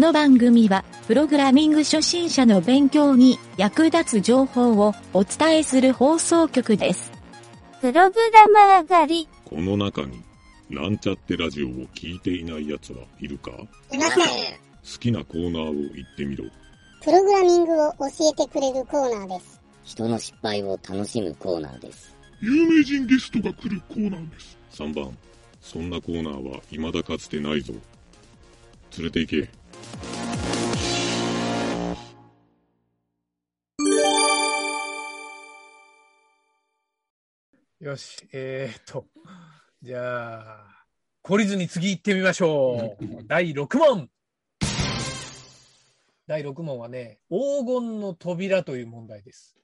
の番組は、プログラミング初心者の勉強に役立つ情報をお伝えする放送局です。プログラマー狩り。この中に、なんちゃってラジオを聞いていない奴はいるか？いません。好きなコーナーを言ってみろ。プログラミングを教えてくれるコーナーです。人の失敗を楽しむコーナーです。有名人ゲストが来るコーナーです。3番、そんなコーナーは未だかつてないぞ。連れて行け。よし、えー、っと、じゃあ、懲りずに次行ってみましょう。第6問。第6問はね、黄金の扉という問題です。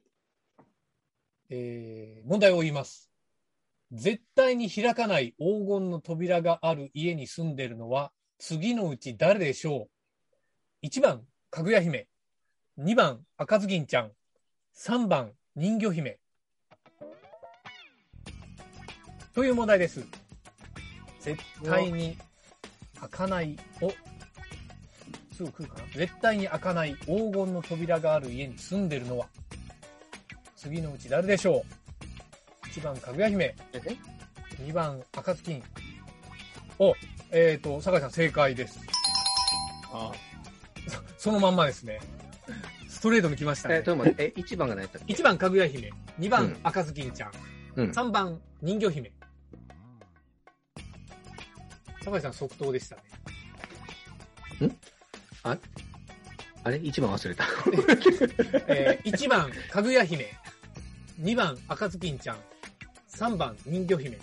えー、問題を言います。絶対に開かない黄金の扉がある家に住んでいるのは次のうち誰でしょう？?1 番、かぐや姫。2番、赤ずきんちゃん。3番、人魚姫。という問題です。絶対に開かない、お、すぐ来るかな絶対に開かない黄金の扉がある家に住んでるのは、次のうち誰でしょう ?1 番、かぐや姫。2番、赤ずきん。お、えっ、ー、と、酒井さん正解です。あそそのまんまですね。ストレートに来ましたえ、ねち。ょっと待って、え、1番が何やったっけ？1番、かぐや姫。2番、うん赤ずきんちゃん。うん。3番、人魚姫。酒井さん即答でしたね。あれ ?1 番忘れた。えー、1番、かぐや姫。2番、赤ずきんちゃん。3番、人魚姫。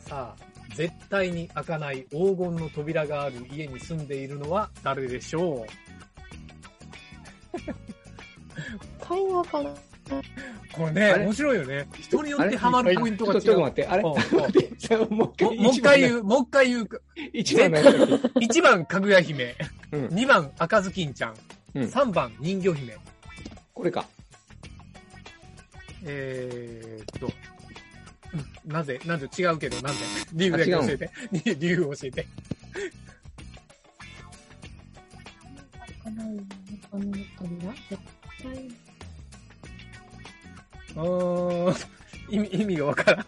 さあ、絶対に開かない黄金の扉がある家に住んでいるのは誰でしょ 会話かな？うこれね、面白いよね。人によってハマるポイントが違う。ちょっと待って、あれ？もう一回、言う、もう一回言う。1番のやったっ1番、かぐや姫。うん2番、赤ずきんちゃん。うん3番、人魚姫。けこれか。えーっと、うんなぜ、なぜ違うけど、なんで？理由だけ教えて。理 理由を教えて。うーん、意味、意味がわからん。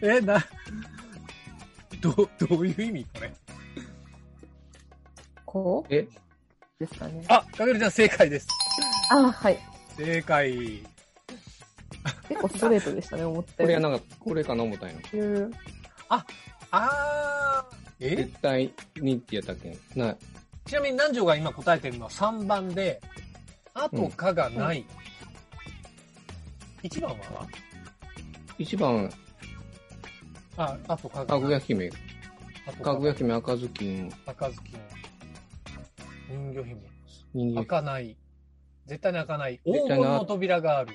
え、な、どう、どういう意味これ？こう？え？ですかね。あ、かげるちゃん正解です。あ、はい。正解。結構ストレートでしたね、思ったより。これはなんか、これかな思ったんや。うんあー、え？絶対にってやったっけ？な、ちなみに南條が今答えてるのは3番で、あとかがない。1番は？1番、あ、あとかがかぐない。や姫、あとかぐや姫、赤ずきん、赤ずきん。人魚姫。人間、開かない。絶対に開かない。黄絶対な金の扉がある。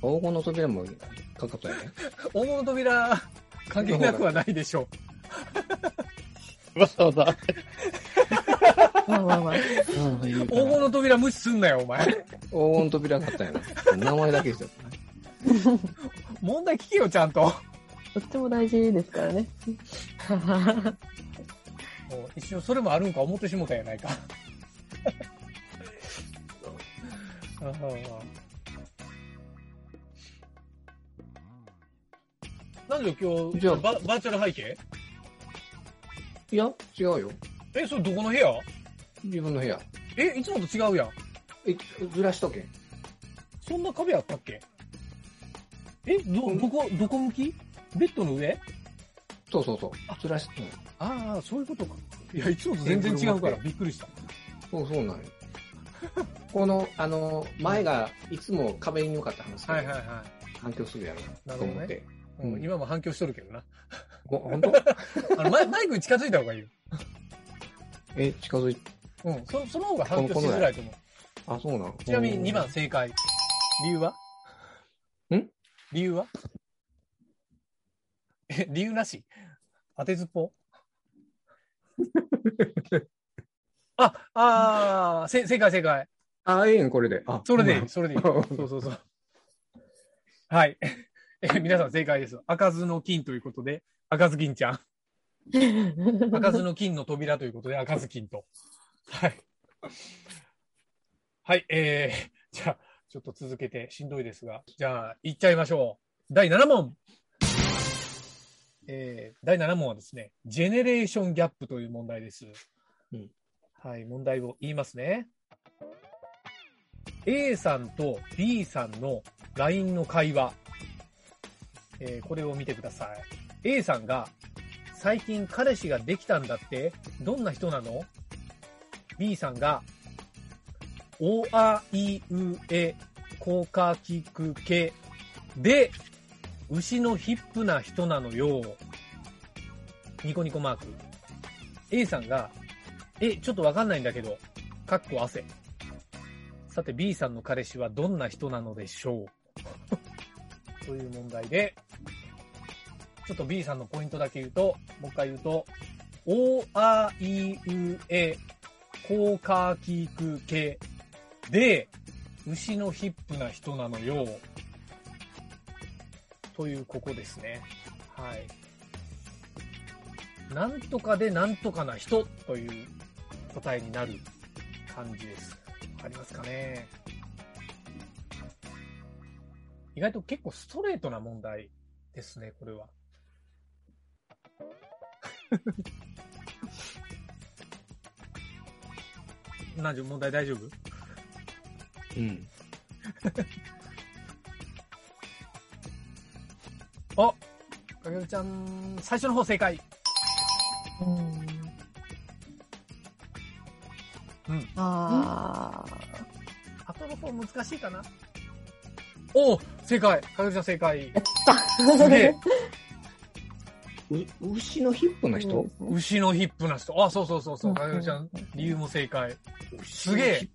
黄金の扉もかかったよね。黄金の扉、関係なくはないでしょわざわざ。まあまあまあ。う。黄金の扉無視すんなよ、お前。黄金の扉かったんやな。名前だけですよ。問題聞けよ、ちゃんと。もどっちも大事ですからね。う一瞬それもあるんか思ってしもたやないか。ああなんで今日じゃあバ、バーチャル背景？いや、違うよ。え、それどこの部屋？自分の部屋。え、いつもと違うやん。え、ずらしとけ。そんな壁あったっけ？え、ど、どこ、どこ向き？ベッドの上？そうそうそう。ずらし、うんああ、そういうことか。いや、いつもと全然違うからびっくりした。そうそうなんよ。この、あの、前がいつも壁に向かって話はいはいは反響するやろなるほどねと思って。い。うん、今も反響しとるけどな。ほ本当？あのマイマイクに近づいた方がいいよ。え、近づいて、うん、そその方が反響しづらいと思う。あ、そうなの？ちなみに2番正解。理由は？ん？理由は？え、理由なし？当てずっぽ あ、あー、せ正解正解。あ、ええん、これで。あ、それでいい、うんそれでいい。そうそうそう。はい。え、皆さん正解です。開かずの金ということで、開かず金ちゃん。開かずの金の扉ということで、開かず金と。はい。はい、えー、じゃあ、ちょっと続けてしんどいですが、じゃあ、行っちゃいましょう。第7問。えー、第7問はですね、ジェネレーションギャップという問題です。うんはい、問題を言いますね。A さんと B さんの LINE の会話。えーこれを見てください。A さんが、最近彼氏ができたんだって？どんな人なの ?B さんが、おあいうえ、こかきくけで、牛のヒップな人なのよ。ニコニコマーク。A さんが、え、ちょっとわかんないんだけど、かっこ汗。さて B さんの彼氏はどんな人なのでしょう？という問題で、ちょっと B さんのポイントだけ言うと、もう一回言うと、おあいうえ、こうかきくけで、牛のヒップな人なのよ。というここですね。はい。なんとかでなんとかな人という答えになる感じです。わかりますかね？意外と結構ストレートな問題ですね、これは。なんで問題大丈夫？うん。あかげるちゃん、最初の方正解。うん。うん。あ後の方難しいかな？おお正解かげるちゃん正解。ー。やった。すげえ。う牛のヒップの人？牛のヒップな人。あ、そうそうそうそう。うんかげるちゃん、理由も正解。すげえ。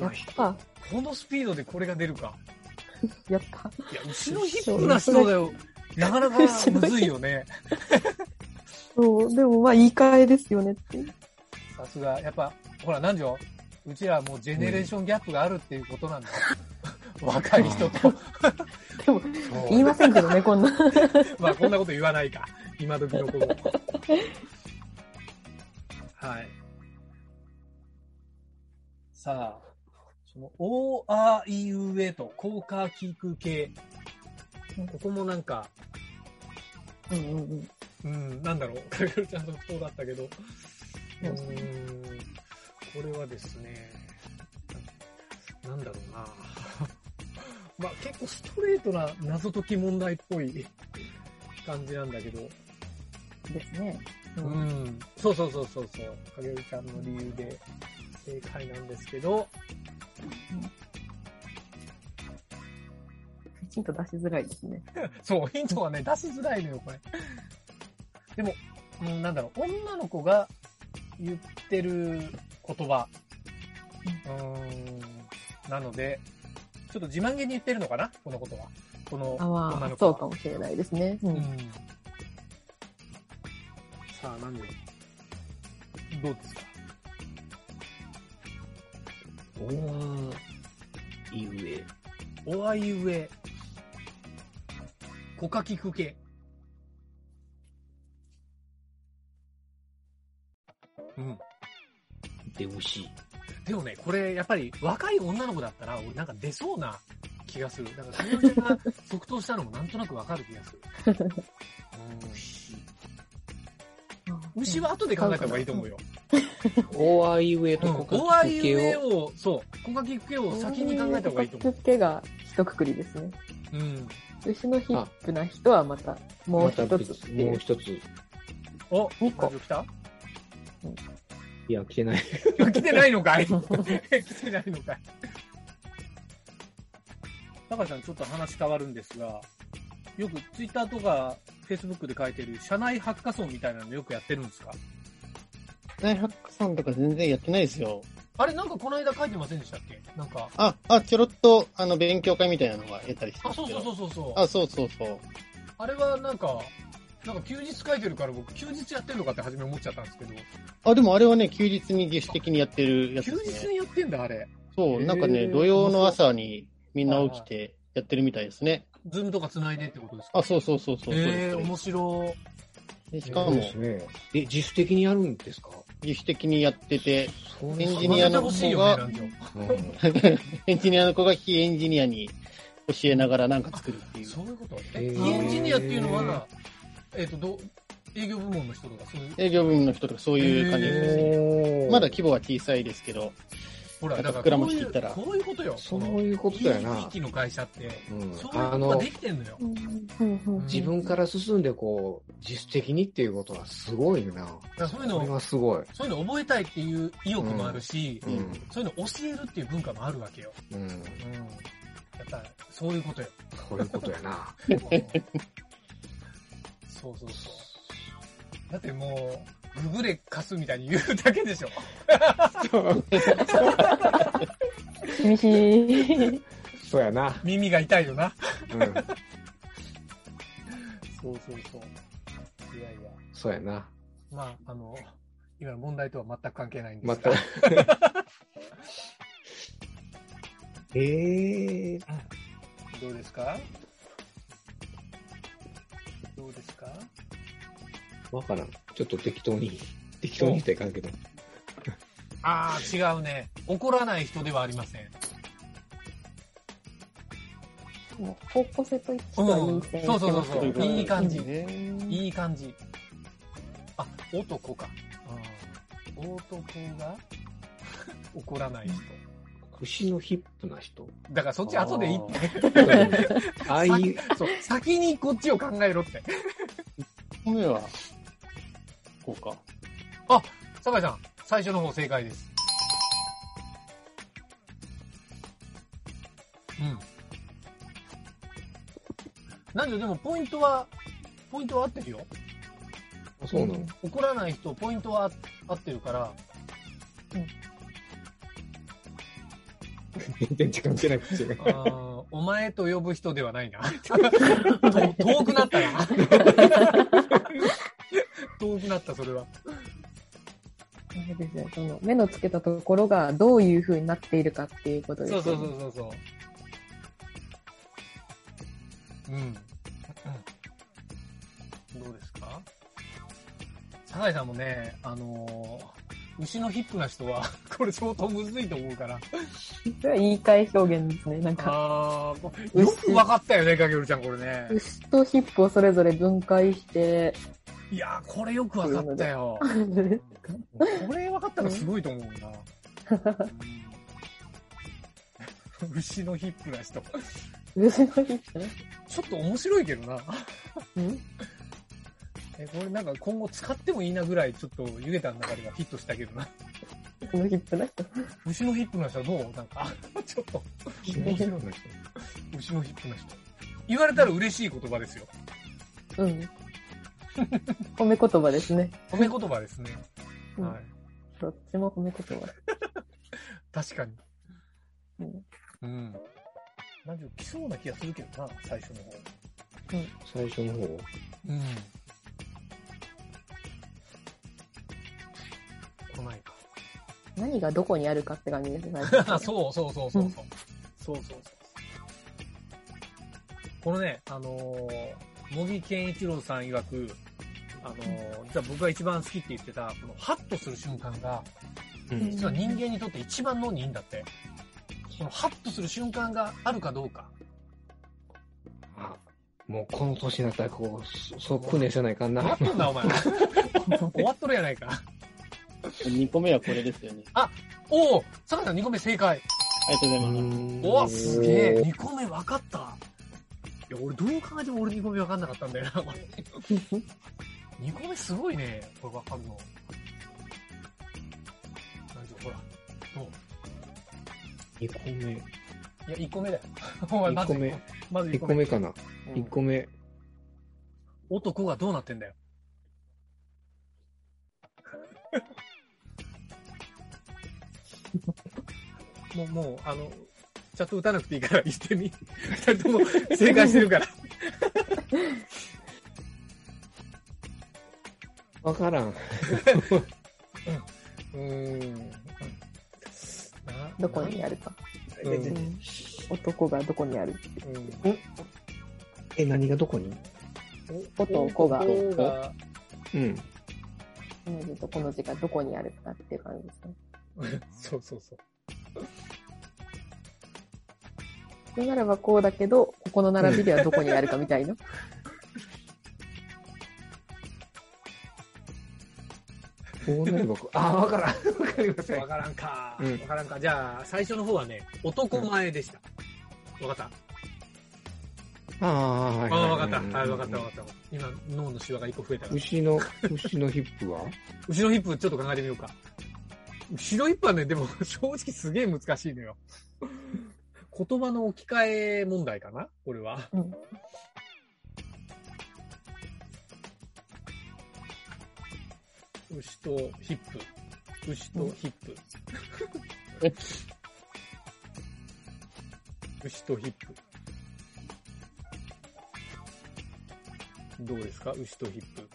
やった。このスピードでこれが出るか。やった。いや、牛のヒップな人だよ。なかなか むずいよね。そう、でもまあ言い換えですよねって。さすが。やっぱ、ほら、なんじゃうちらもうジェネレーションギャップがあるっていうことなんだよ。若い人と。でも、言いませんけどね、こんな。まあ、こんなこと言わないか。今時の子も。はい。さあ、その、お、あ、いうえと、効果聞く系。ここもなんか、うんうんうん。うん、なんだろう。カルカルちゃんの不当だったけど。うーん、これはですね、なんだろうな。まあ結構ストレートな謎解き問題っぽい感じなんだけど。ですね。う。うんん。そうそうそうそうそう。かげるちゃんの理由で正解なんですけど、きちんと出しづらいですね。そう、ヒントはね、出しづらいのよ、これ。でも、うん、なんだろう、女の子が言ってる言葉。うーん。なので、ちょっと自慢げに言ってるのかな？このことは。このあまあ女の、子は。そうかもしれないですね。う。うんん。さあ、何でどうですか？おー、いうえ。おあいうえ。こかきくけ。うん。で、牛。でもね、これ、やっぱり若い女の子だったら、俺なんか出そうな気がする。だから、その辺が即答したのもなんとなくわかる気がする。うん、牛は後で考えた方がいいと思うよ。おあいうえうん。とこかおあいうきくけえを。を、そう、こかきくけを先に考えた方がいいと思う。くけが一括りですね。うん。牛のヒップな人はまた、もう一別つ。もう一つ。お、二個来たいや、来てない。いや来てないのかい 来てないのかい高橋さん、ちょっと話変わるんですが、よくツイッターとかフェイスブックで書いてる社内ハッカソンみたいなのよくやってるんですか？大ハックさんとか全然やってないですよ。あれなんかこの間書いてませんでしたっけ？なんか、あ、あ、ちょろっと、あの、勉強会みたいなのがやったりしてあ、そうそうそううそうそう。あ、そうそうそう。あれはなんか、なんか休日書いてるから僕休日やってるのかって初め思っちゃったんですけど、あ、でもあれはね、休日に自主的にやってるやつ休ですね。日にやってんだ、あれ。そう、なんかね、土曜の朝にみんな起きてやってるみたいですね。ズームとか繋いでってことですか？あ、そうそうそうそう。そうええ面白でしかも。え、自主的にやるんですか？自主的にやってて、そうエンジニアの欲しい子が エンジニアの子が非エンジニアに教えながらなんか作るっていう。そういうこと？へえ、ーエンジニアっていうのは、えっ、と、どう、営業部門の人とか、そういう、営業部の人とかそういう感じです。おーまだ規模は小さいですけど、ほら、だから膨らこういう、ましていったらこういうことよ。そういうことだよいい雰囲な。気の会社って、うんそういうことがで、きてんのよ。自分から進んでこう、自主的にっていうことはすごいな。そういうこれのを、はすごい。そういうの覚えたいっていう意欲もあるし、うん。そういうの教えるっていう文化もあるわけよ。うん。うん。やっぱ、そういうことよ。そういうことやな。そうそうそう。だってもう、ググレ貸すみたいに言うだけでしょ。厳しい。そうやな。耳が痛いよな。うん。そうそうそう。いやいや。そうやな。まあ、あの、今の問題とは全く関係ないんでますたが。。ええどうですか？どうですか？わからん。ちょっと適当に、適当？に言ったらいかんけど。ああ、違うね。怒らない人ではありません。もう方向性と一致とはいい線そうそうそうそういいい感じね。いい感じ。あ、男か。うん、男が怒らない人。牛のヒップな人。だからそっち後でいいって。ああいう、そう、先にこっちを考えろって。これは、こうか。酒井さん、最初の方正解です。うん。なんで、でもポイントは、ポイントは合ってるよ。あそうなの？怒らない人、ポイントは合ってるから、全然関係なくて。あーお前と呼ぶ人ではないな。と遠くなったな。遠くなった、それは。そうですね。その目のつけたところがどういう風になっているかっていうことですよね。そうそうそうそうそう。うん。うんどうですか？酒井さんもね、あのー牛のヒップな人は、これ相当むずいと思うから。それは言い換え表現ですね。なんか、あーよくわかったよね、かけるちゃん、これね。牛とヒップをそれぞれ分解して、いやー、これよくわかったよ。これ分かったらすごいと思うな。うん 牛のヒップな人。牛のヒップ？ね。ちょっと面白いけどな。うん？え、これなんか今後使ってもいいなぐらいちょっとゆげたの中ではヒットしたけどな。牛のヒップね。牛のヒップな人はどうなんか、ちょっと、面白いな人。牛のヒップな人。言われたら嬉しい言葉ですよ。うん。褒め言葉ですね。褒め言葉ですね。うんはい。どっちも褒め言葉。確かに。うんうん。なんか来そうな気がするけどな、最初の方。最初の方。うん。何がどこにあるかって感じですね。そうそうそうそうそう。そうそうそう。このね、あのー、茂木健一郎さん曰く、あのー、実は僕が一番好きって言ってた、このハッとする瞬間が、うん実は人間にとって一番脳にいいんだって。そのハッとする瞬間があるかどうか。あ、もうこの年になったらこう、そそう訓練せないかんな終わっ。とんな、お前。終わっとるやないか。2個目はこれですよね。おお坂井さん2個目正解。ありがとうございます。おわ、すげえ。2個目分かった。いや、俺どう考えても俺2個目分かんなかったんだよな、これ。2個目すごいね、これ分かるの。なんでほら。どう？2個目。いや、1個目だよ。お前、ま1ず個目。まず1 1個目。個目かな。うん1個目。男がどうなってんだよ。もう、もう、あの、ちゃんと打たなくていいから言ってみ。二人とも正解してるから。わからん。うーん。などこにあるか。うんうん男がどこにある。うんえ、何がどこに？男が男がうん。この字とこの字がどこにあるかっていう感じですね。そうそうそう。そうならばこうだけど、ここの並びではどこにあるかみたいな。こうなればこう、あ、わからん。わかりませんわ。からんか。わうんからんか。じゃあ、最初の方はね、男前でした。わかった？ああ、はいはい。ああ、わかった。うんはい、わかったわかった。今、脳のシワが一個増えたから。牛の、牛のヒップは？後ろヒップちょっと考えてみようか。後ろヒップはね、でも 正直すげえ難しいのよ。言葉の置き換え問題かな？これは。うん牛とヒップ。牛とヒップ。牛とヒップ。どうですか？牛とヒップ。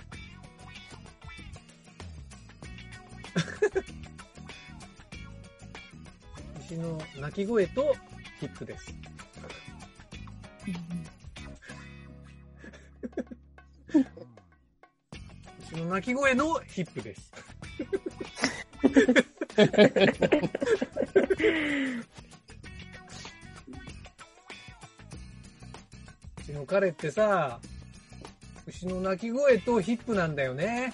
牛の鳴き声とヒップです。牛の鳴き声のヒップです。うちの彼ってさ、牛の鳴き声とヒップなんだよね。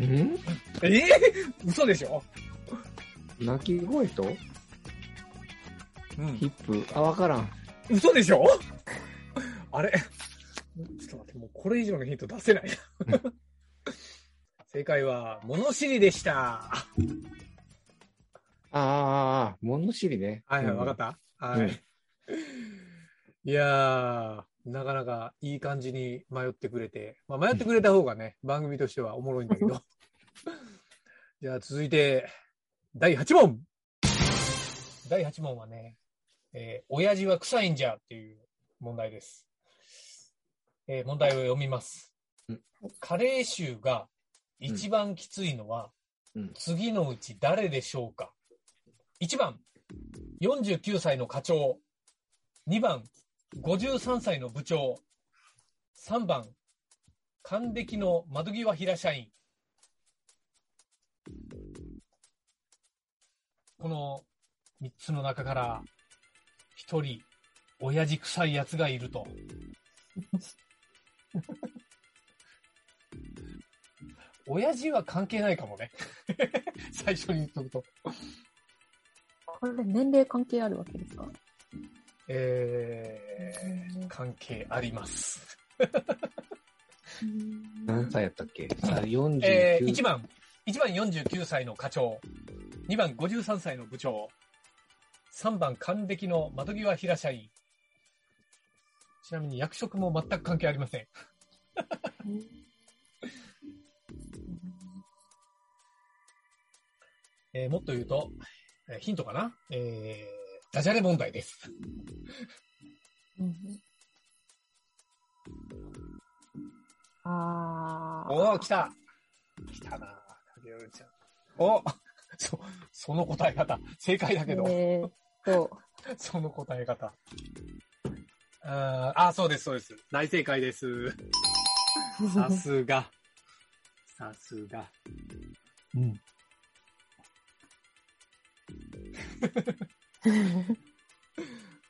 ん？えー、嘘でしょ？鳴き声と？うんヒップ？あ、わからん。嘘でしょ？あれ？ちょっと待って、もうこれ以上のヒント出せないな。正解は、物知りでした。ああ、物知りね。はいはい、うんわかった？はい。いやー、なかなかいい感じに迷ってくれて、まあ、迷ってくれた方がね、番組としてはおもろいんだけど。じゃあ続いて、第8問第8問はね、えー親父は臭いんじゃっていう問題です。えー問題を読みますうん。加齢臭が一番きついのは、うん次のうち誰でしょうか ?1 番、49歳の課長。2番、53歳の部長。3番、還暦の窓際平社員。この3つの中から、1人、親父臭い奴がいると。親父は関係ないかもね。最初に言っとくと。これ年齢関係あるわけですか？えー、関係あります。何歳やったっけ？さ ?49。えー、1番、1番49歳の課長。2番53歳の部長。3番還暦の窓際平社員。ちなみに役職も全く関係ありません。えーもっと言うと、えーヒントかな？えー、ダジャレ問題です。あおー、来た来たな影織ちゃん。お そ、その答え方。正解だけど。えーっと、その答え方。あーあ、そうです、そうです。大正解です。さすが。さすが。うん。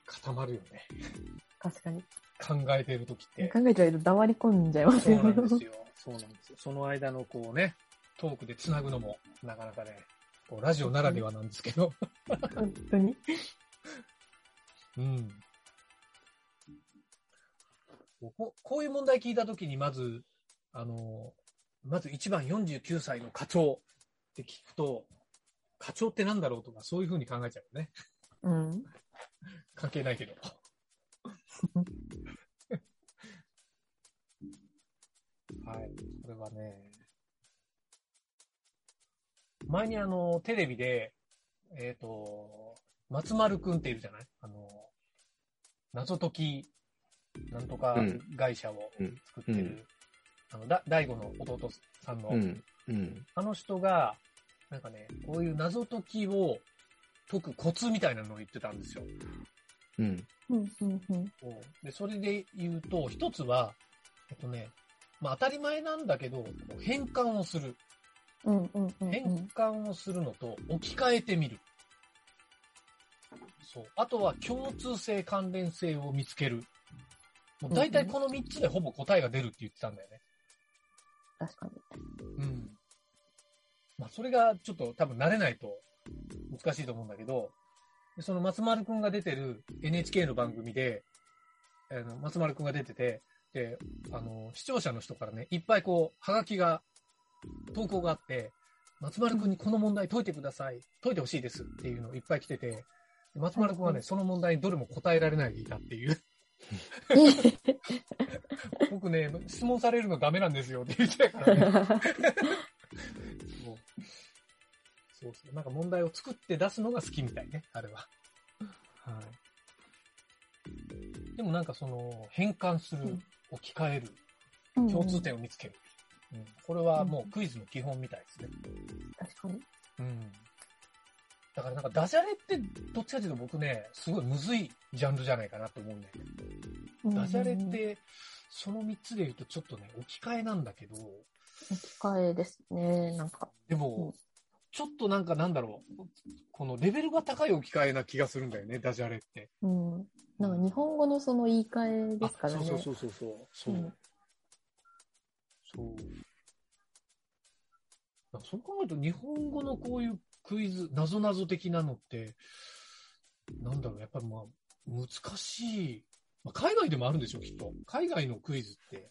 固まるよね。確かに。考えてるときって。考えちゃうと黙り込んじゃいますそうよね。なんですよ。そうなんですよ。その間のこうね、トークで繋ぐのも、なかなかね、こうラジオならではなんですけど。本当に。うん。ここういう問題聞いたときに、まず、あの、まず1番49歳の課長って聞くと、課長ってなんだろうとか、そういうふうに考えちゃうよね。うん。関係ないけど。はい。これはね、前にあの、テレビで、えっ、と、松丸くんっているじゃない？あの、謎解き、なんとかうん会社をうん作ってる、うんあの、だ、大悟の弟さんの、うん。うん。あの人が、なんかね、こういう謎解きを解くコツみたいなのを言ってたんですよ。うん。うん、うん、うん。で、それで言うと、一つは、えっとね、まあ当たり前なんだけど、変換をする。うん、うん、うん。変換をするのと置き換えてみる。そう。あとは共通性、関連性を見つける。もう大体この3つでほぼ答えが出るって言ってたんだよね。確かに。うん。まあそれがちょっと多分慣れないと難しいと思うんだけど、でその松丸くんが出てる NHK の番組で、あの松丸くんが出てて、で、あの、視聴者の人からね、いっぱいこう、はがきが、投稿があって、松丸くんにこの問題解いてください。解いてほしいですっていうのいっぱい来てて、で松丸くんはね、その問題にどれも答えられないでいたっていう。僕ね、質問されるのダメなんですよって言ってたからね。そうそうそう。なんか問題を作って出すのが好きみたいね、あれは。はい。でもなんかその、変換する、置き換える、共通点を見つける。うん、これはもうクイズの基本みたいですね。確かに。うん。だからなんかダジャレってどっちかというと僕ね、すごいむずいジャンルじゃないかなと思うんだよね。ダジャレって、その3つで言うとちょっとね、置き換えなんだけど、置き換えですね、なんか。でも、ちょっとなんかなんだろう、このレベルが高い置き換えな気がするんだよね、ダジャレって。うん。なんか日本語のその言い換えですからね。そうそうそうそう。そう。うんそう。そう考えると日本語のこういうクイズ、なぞなぞ的なのって、なんだろう、やっぱりまあ、難しい。まあ、海外でもあるんでしょう、きっと。海外のクイズって。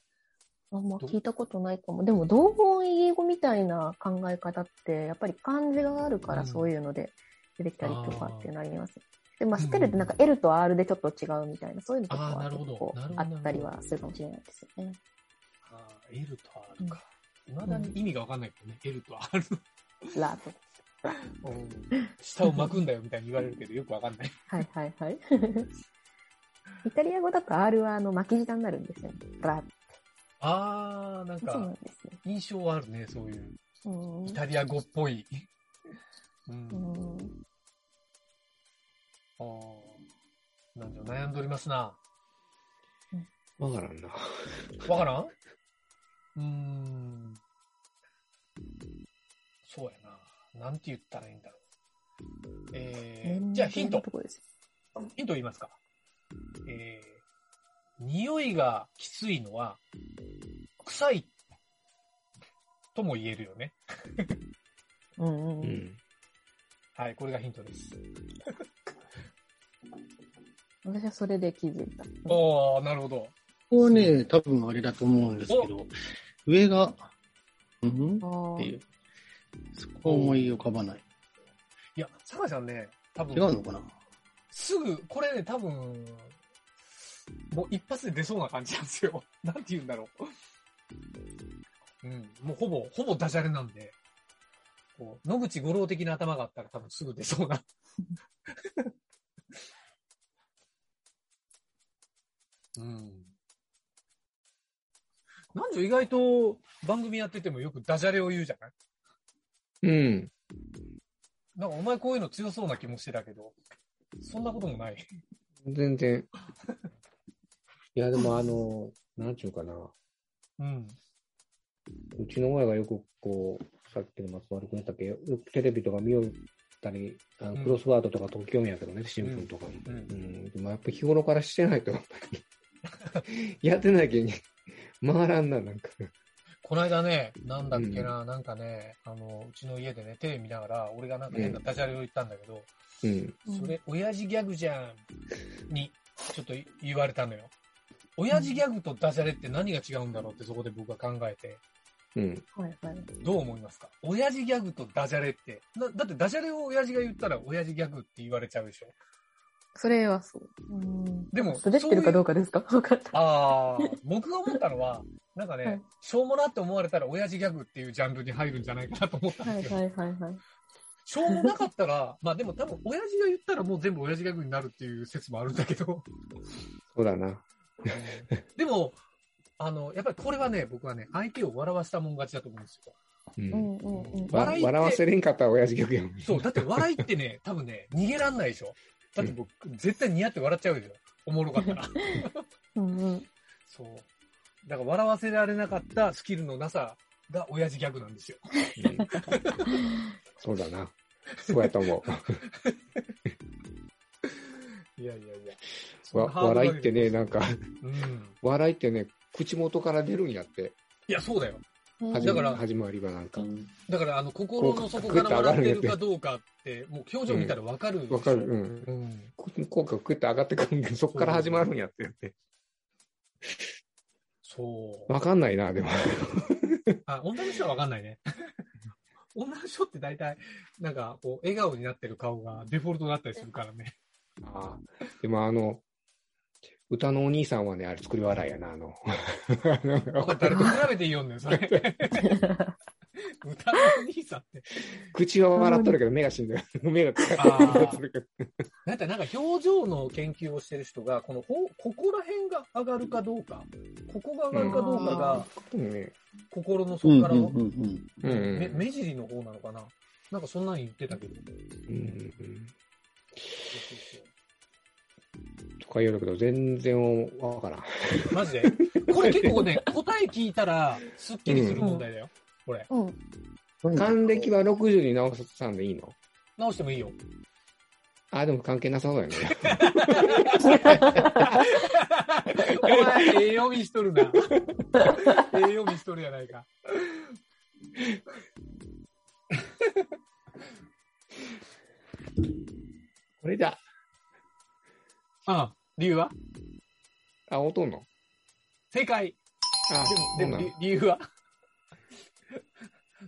あんま聞いたことないかも。でも、同音異義語みたいな考え方って、やっぱり漢字があるからそういうので出てきたりとかっていうのあります。で、まあ、スペルってなんか L と R でちょっと違うみたいな、そういうのとかは結構あったりはするかもしれないですよね。ああ、L と R か。未だに意味がわかんないけどね、L と R ラと。うん下を巻くんだよみたいに言われるけど、よくわかんない。はいはいはい。イタリア語だと R はあの巻き舌になるんですよね。ラあー、なんそうなんか、ですね。印象あるね、そういう。うんイタリア語っぽい。うん。うんあー。なんじゃ、悩んでおりますな。わからんな。わからん？うーん。そうやな。なんて言ったらいいんだろう。えー、じゃあヒント。ヒント言いますか。えー、匂いがきついのは、臭いとも言えるよね。うんうんうん。うん。はい、これがヒントです。私はそれで気づいた。おー、なるほど。ここはね、多分あれだと思うんですけど、上が、うん？っていう。そこは思い浮かばない。いや、坂井さんね、多分、違うのかな？すぐ、これね、多分、もう一発で出そうな感じなんですよ。なんて言うんだろう。うん、もうほぼ、ほぼダジャレなんで、こう、野口五郎的な頭があったら多分すぐ出そうな。うん。なんじゃ意外と番組やっててもよくダジャレを言うじゃない？うん。なんかお前こういうの強そうな気もしてたけど、そんなこともない。全然。いや、でもあの、なんちゅうかな。うん。うちの親がよくこう、さっきの松丸君言ったっけ、よくテレビとか見よったり、あうんのクロスワードとか解き読みやけどね、新聞とかに。ううんん。でもやっぱ日頃からしてないと、やっぱりやってないけんに、回らんな、なんか。この間ね、なんだっけな、なんかね、あの、うちの家でね、テレビ見ながら、俺がなんか変なダジャレを言ったんだけど、うん。それ、親父ギャグじゃん、に、ちょっと言われたのよ。親父ギャグとダジャレって何が違うんだろうってそこで僕は考えて、うん。はいはい。どう思いますか？親父ギャグとダジャレって、だだってダジャレを親父が言ったら親父ギャグって言われちゃうでしょそれはそう。うんでも滑ってるかどうかですか？分かった。ああ、僕が思ったのは、なんかね、はいしょうもなって思われたら親父ギャグっていうジャンルに入るんじゃないかなと思ったんですよ。はいはいはいはい。しょうもなかったら、まあでも多分親父が言ったらもう全部親父ギャグになるっていう説もあるんだけど、そうだな。でも、あの、やっぱりこれはね、僕はね、相手を笑わせたもん勝ちだと思うんですよ。う。うんんうんうん。笑わせれんかったら親父ギャグやもん。そう、だって笑いってね、多分ね、逃げらんないでしょ。だって僕、絶対似合って笑っちゃうでしょ。おもろかったら。うんうん。そう。だから笑わせられなかったスキルのなさが親父ギャグなんですよ。そうだな。そうやと思う。いやいやいや。わ笑いってね、なんか、うん。笑いってね、口元から出るんやって。いや、そうだよ。始まだから始まりがなんか。だから、あの、心の底から笑ってるかどうかって、もう表情見たらわかる。わかる。うん。うん。効果がクッて上がってくるんで、そこから始まるんやってって。そう。わかんないな、でも。あ、女の人はわかんないね。女の人って大体、なんか、こう、笑顔になってる顔がデフォルトだったりするからね。ああでもあの、歌のお兄さんはね、あれ作り笑いやな、あの。誰と比べていいよんねん、それ。歌のお兄さんって。口は笑っとるけど、目が死んでる。目が使ってる。なんか、なんか表情の研究をしてる人が、この、ほここら辺が上がるかどうか、ここが上がるかどうかが、うんね心のうん底からの、目尻の方なのかななんかそんなに言ってたけど。うんうんとか言うけど、全然わからん。マジで？これ結構ね、答え聞いたら、スッキリする問題だよ。これ。うん。還暦は60に直さんでいいの？直してもいいよ。あ、でも関係なさそうやね。お前、ええ読みしとるな。ええ読みしとるやないか。これだ。あ理由は？あ、おとんの？正解。あ、でも、でも、理理由は？だか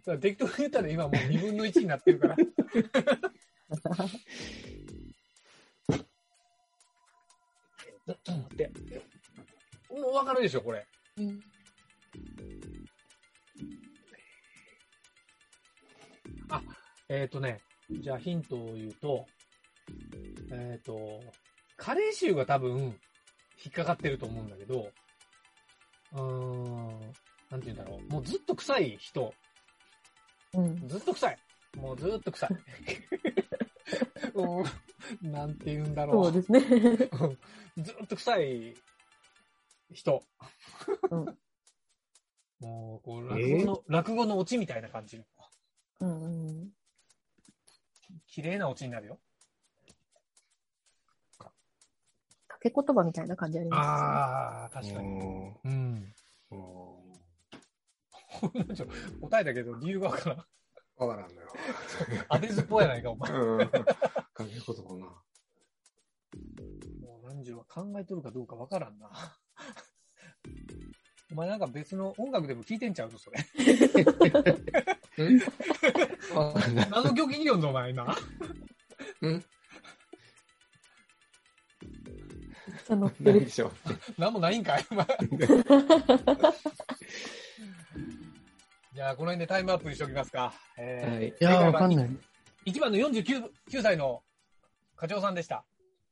ら適当に言ったら今もう2分の1になってるから。ちょっと待って。もうわかるでしょ、これ。うんえっ、ー、とね、じゃあヒントを言うと、えっ、ー、と、カレー臭が多分、引っかかってると思うんだけど、うーん、なんて言うんだろう。もうずっと臭い人、うん。ずっと臭い。もうずっと臭い。うんなんて言うんだろう。そうですね。うんずっと臭い人。うんもう、こう、落語の、落語のオチみたいな感じ。うんうん。綺麗なオチになるよ。け言葉みたいな感じありまああ、確かに。に。うん。答えたけど理由がわからん。わからん。のよ。当てずっぽうやないか、お前。うん。関係ことかな。もう何十は考えとるかどうかわからん。な。お前なん。か別の音楽でも聞いてん。ちゃうぞ、それ。何の曲聞いよん。ぞ、お前今。うんす。乗ってるないで。しょ。何もないんかい、お前。じゃあ、この辺でタイムアップにしておきますか。えーはい。いやー、わかんない。1番の49 9歳の課長さんでした。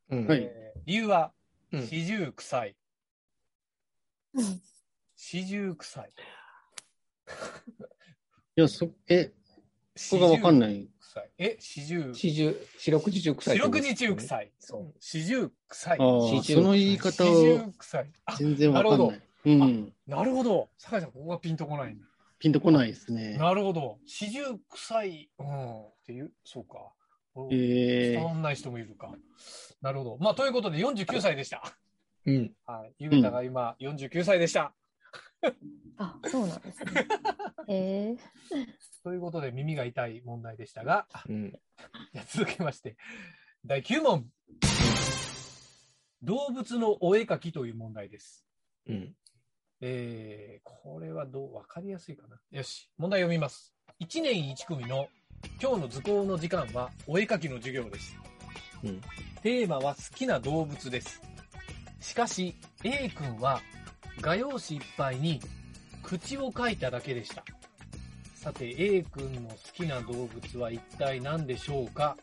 うんはいえー理由は、うん四十臭い。うん四十臭い。いや、そ、え、そこがわかんない。臭い。え、四十。四十、四六時中臭い。四六時中臭い。そう。四十臭い。その言い方四を十臭い。あ、全然わかんない。うん。なるほど。酒井さん、ここがピンとこない。ピンとこないですね。なるほど。四十臭い。うん。っていう、そうか。え伝わんない人もいるか。なるほど。まあ、ということで49歳でした。うん。はい。ゆげたが今49歳でした。あ、そうなんですね。えー、ということで耳が痛い問題でしたが、うん。じゃあ続きまして、第9問。動物のお絵描きという問題です。うん。えー、これはどう、わかりやすいかな。よし、問題読みます。1年1組の今日の図工の時間はお絵描きの授業です。うん。テーマは好きな動物です。しかし、A 君は画用紙いっぱいに口を描いただけでした。さて、A 君の好きな動物は一体何でしょうか？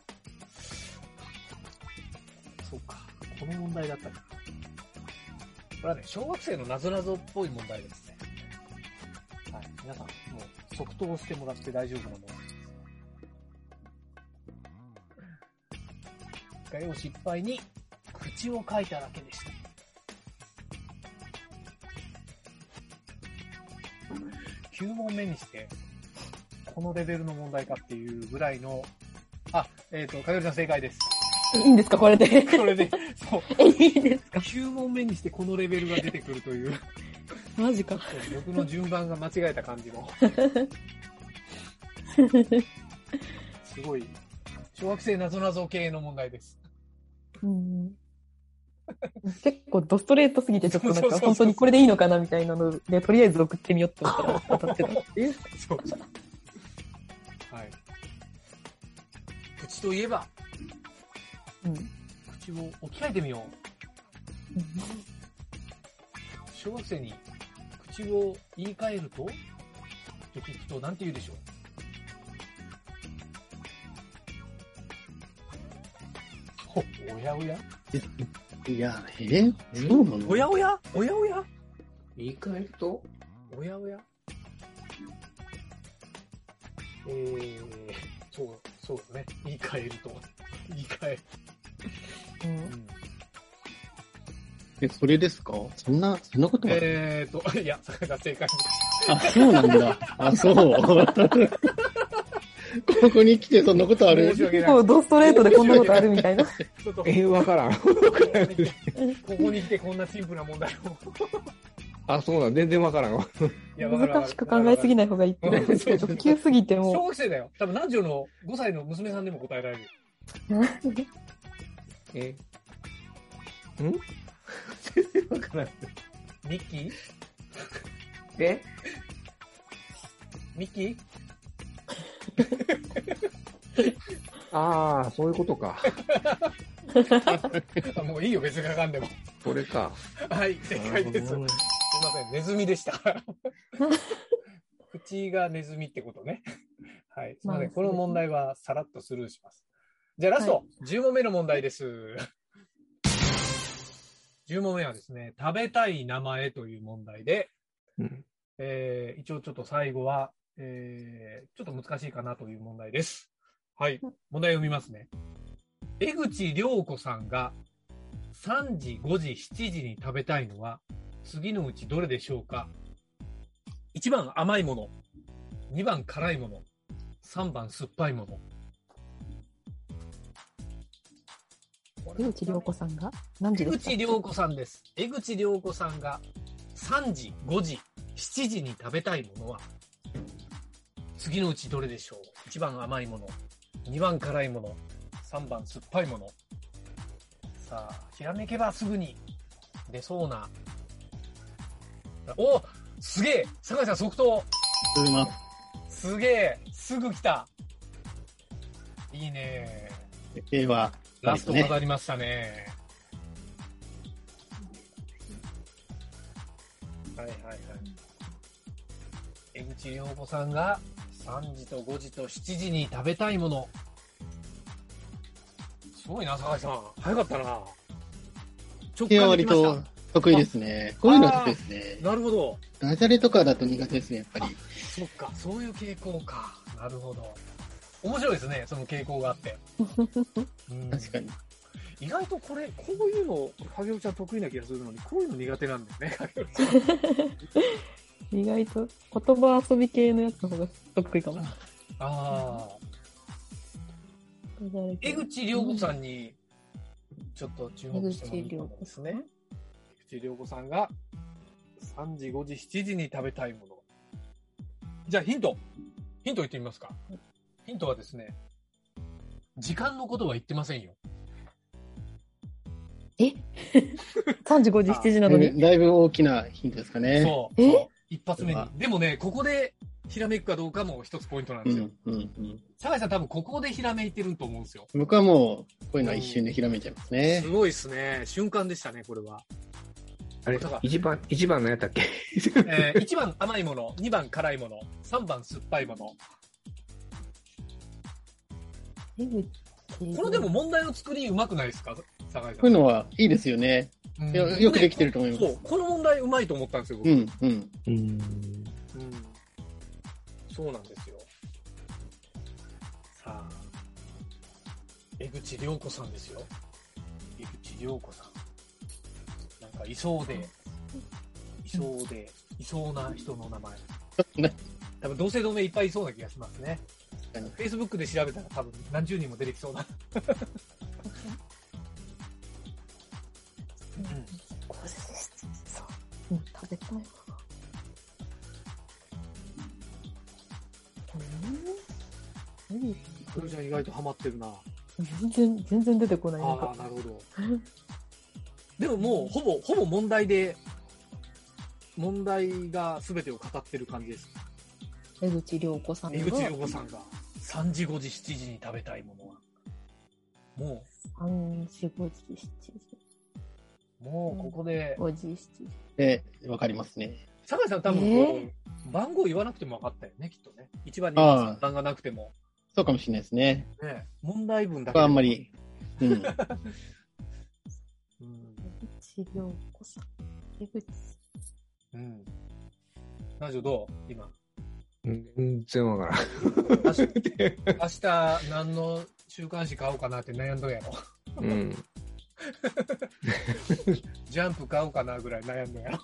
そうか。この問題だったか。これはね、小学生のなぞなぞっぽい問題ですね。はい。皆さん、もう即答してもらって大丈夫なものです。か絵を失敗に口を書いただけでした。9問目にして、このレベルの問題かっていうぐらいの、あ、えっ、と、かよりさん正解です。いいんですかこれで？これで、そう。え、いいですか？9問目にしてこのレベルが出てくるという、マジか。僕の順番が間違えた感じの。すごい、小学生なぞなぞ系の問題です。うん 結構ドストレートすぎて、ちょっとなんか本当にこれでいいのかなみたいなので、とりあえず送ってみようって思ったら当たってたっていう。そう。はい。口といえば、うん。口を置き換えてみよう。小学生に口を言い換えるとと聞くと何て言うでしょうほ、おやおや？いや、えそうなのおやおや？おやおや？言い換えると？おやおや？えー、そう、そうだね。言い換えると。言い換え。うんえ、それですか？そんな、そんなことは、えーと、いや、それが正解です。あ、そうなんだ。あ、そう。ここに来てそんなことある？申し訳ないそう、ドストレートでこんなことあるみたいな。ちょっと、え、わからん。ここに来てこんなシンプルな問題を。あ、そうなん、全然わからんわ。難しく考えすぎない方がいいってうん そうそう急すぎて小も学生だよ。多分何時の5歳の娘さんでも答えられる。う。え、ん全然 わからん。ミッキー？え？ミッキー？ああ、そういうことか。あ もういいよ、別にかかんでも。これか。はい、正解です。すいません、ネズミでした。口がネズミってことね。はい、すいません、まあこの問題はさらっとスルーします。じゃあラスト、10問目の問題です。10問目はですね、食べたい名前という問題で、うんえー一応ちょっと最後は、えーちょっと難しいかなという問題です。はい。問題を読みますね。江口良子さんが3時、5時、7時に食べたいのは次のうちどれでしょうか ?1 番甘いもの。2番辛いもの。3番酸っぱいもの。江口良子さんが？何時江ですか？口良子さんです。江口良子さんが3時、5時、7時に食べたいものは？次のうちどれでしょう ?1 番甘いもの。2番辛いもの。3番酸っぱいもの。さあ、ひらめけばすぐに出そうな。おすげえ酒井さん即答すいます。すげえすぐ来たいいね A は、ラストね。飾りましたね。はいはいはい。江口良子さんが3時と5時と7時に食べたいもの。すごいな、酒井さん。早かったな。直感できましたと得意ですね。こういうのは得意ですね。なるほど。ダジャレとかだと苦手ですね、やっぱり。そっか、そういう傾向か。なるほど。面白いですね、その傾向があって。うん確かに。意外とこれ、こういうの、影尾ちゃん得意な気がするのに、こういうの苦手なんだよね、影尾ちゃん。意外と言葉遊び系のやつの方が得意かも。ああ。江口良子さんに、ちょっと注目してもらいたいですね。江口良子さんが、3時、5時、7時に食べたいもの。じゃあヒント。ヒント言ってみますか。ヒントはですね、時間のことは言ってませんよ。え ?3 時、5時、7時なのに？だいぶ大きなヒントですかね。そう。え？そう一発目に。でもね、ここでひらめくかどうかも一つポイントなんですよ。うん、うん、うん。酒井さん多分ここでひらめいてると思うんですよ。僕はもう、こういうのは一瞬でひらめいちゃいますねす。ごいですね。瞬間でしたね、これは。あれ一番、一番のやったっけ？えー、1番甘いもの、2番辛いもの、3番酸っぱいもの。これでも問題の作りうまくないですか？酒井さん。こういうのはいいですよね。うんよよくできてると思いますそう、この問題うまいと思ったんですよ、僕。うん、うん。うん。うんそうなんですよ。さあ、江口良子さんですよ。涼子さん。なんか、いそうで、いそうで、いそうな人の名前。ね多分同姓同名いっぱいいそうな気がしますね。確かに Facebook で調べたら多分何十人も出てきそうな。う。うん、食べたいわ。うん何これじゃ意外とハマってるな。全然、全然出てこない。なんああ、かなるほど。でももう、ほぼ、ほぼ問題で、問題が全てを語ってる感じです。江口涼子さんが。江口洋子さんが3時、5時、7時に食べたいものは。も3時、5時、7時。う、もうここで、5時、7時。えー、わかりますね。酒井さん多分こう、え番号言わなくても分かったよね、きっとね。1番、2あ番、あ3番がなくても。そうかもしれないですね。ね、問題文だけあんまり。うん。うん江口涼子さん。江口。うん。ナジョどう？今。全然わからん。明日、明日何の週刊誌買おうかなって悩んどんやろ。うん。ジャンプ買おうかなぐらい悩んどんやろ。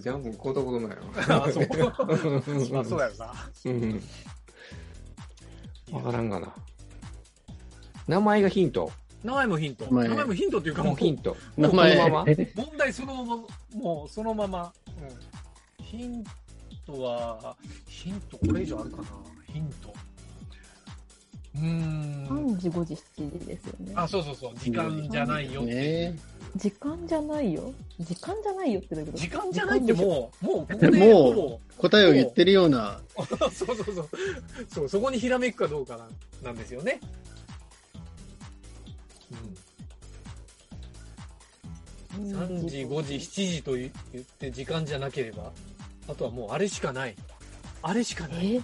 ジャンプ買うたことないよ。あ、そう。まあそうやろな。うん。わからんがな。名前がヒント。名前もヒント。名前もヒントっていうかもうもうヒント。名前。このまま？問題そのまま、もうそのまま。うん、ヒントは、ヒントこれ以上あるかな。うーん。3時、5時、7時ですよね。あ、そうそうそう。時間じゃないよって。ね。時間じゃないよ。時間じゃないよってどういうこと時間じゃないってもう、もうもう答えを言ってるような。そうそうそう。そう、そこにひらめくかどうかな、なんですよね。うん。3時、5時、7時と言って時間じゃなければ、あとはもうあれしかない。あれしかない。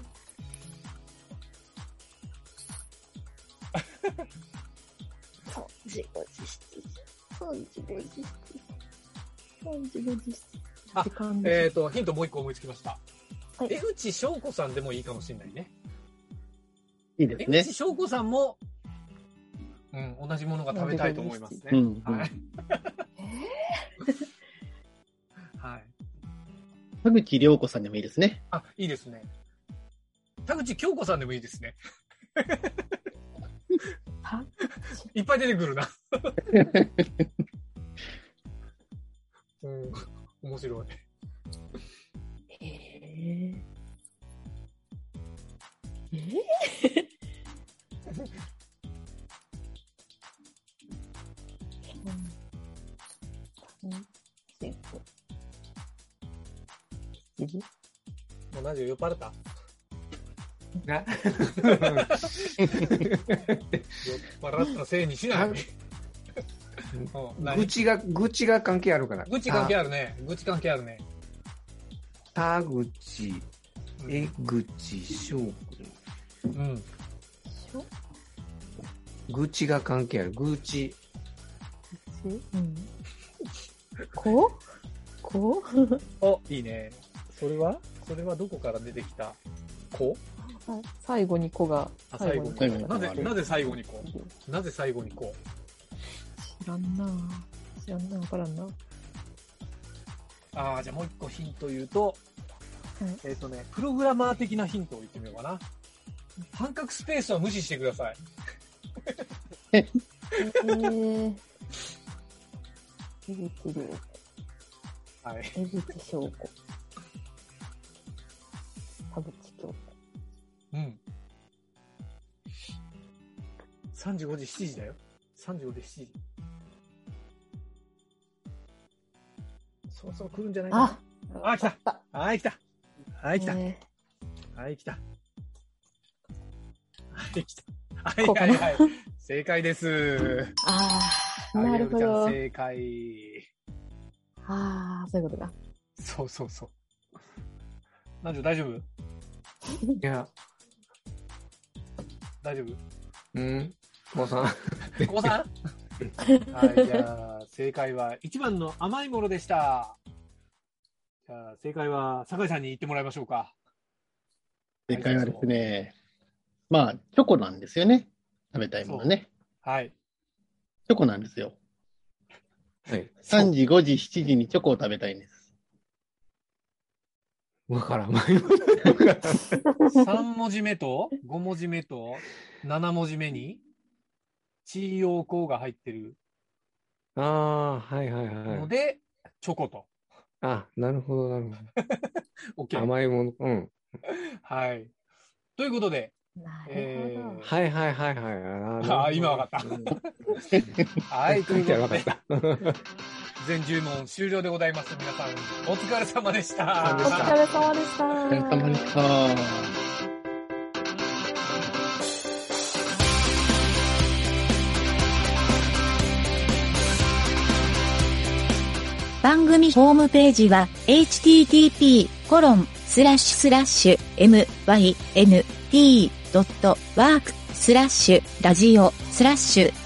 え3時、5時、7時。3時、5時、7時。3時、5時、7時。あえっ、と、ヒントもう一個思いつきました。はい江口翔子さんでもいいかもしれないね。江いいですね口。翔子さんも、うん、同じものが食べたいと思いますね。うんはい。はい。田口良子さんでもいいですね。あ、いいですね。田口京子さんでもいいですね。はいっぱい出てくるな。うん、面白い。えー、えー、7時もう何時酔っ払った？な酔っ払ったせいにしない。うん何？愚痴が、愚痴が関係あるから。愚痴関係あるね。愚痴関係あるね。田口、うん江口翔君。うん。しょ愚痴が関係ある。愚痴。うん。こ？うこ？う お、いいね。それは？それはどこから出てきた子？最後に子が。あ、最後に最後に子。なぜ、なぜ最後に子？なぜ最後に子？知らんな知らんなわからんな。ああ、じゃあもう一個ヒント言うと、はいえっ、とね、プログラマー的なヒントを言ってみようかな。半角スペースは無視してください。えー、江口良子、はい。江口翔子、田口京子。うん。3時、5時、7時だよ。3時、5時、7時。そろそろ来るんじゃないかな。ああ、来たはい、来たはい、来たえはい、来た。はい、来た。はい、はい、はい。正解です。ー、ああ、なるほど。正解。ああ、そういうことか。そうそうそう。なんじゅ大丈夫？いや、大丈夫？うん？坊さん。久保さん？はい、じゃあ、正解は1番の甘いものでした。じゃあ、正解は酒井さんに言ってもらいましょうか。正解はですね、まあ、チョコなんですよね。食べたいものね。はい。チョコなんですよ。はい。3時、5時、7時にチョコを食べたいんです。わからん。前もわからん3文字目と？5文字目と？7文字目に、地陽光が入ってるああ、はいはいはい。ので、チョコと。あ、なるほど、なるほ OK ど。甘いもの、うん。はい。ということで、なえるほど。はいはいはいはい。ああ今わかった。はい、というで、わかった。全10問終了でございます。皆さん、お疲れ様でした。お疲れ様でした。お疲れ様でした。番組ホームページは http:// ドットワークスラッシュラジオスラッシュ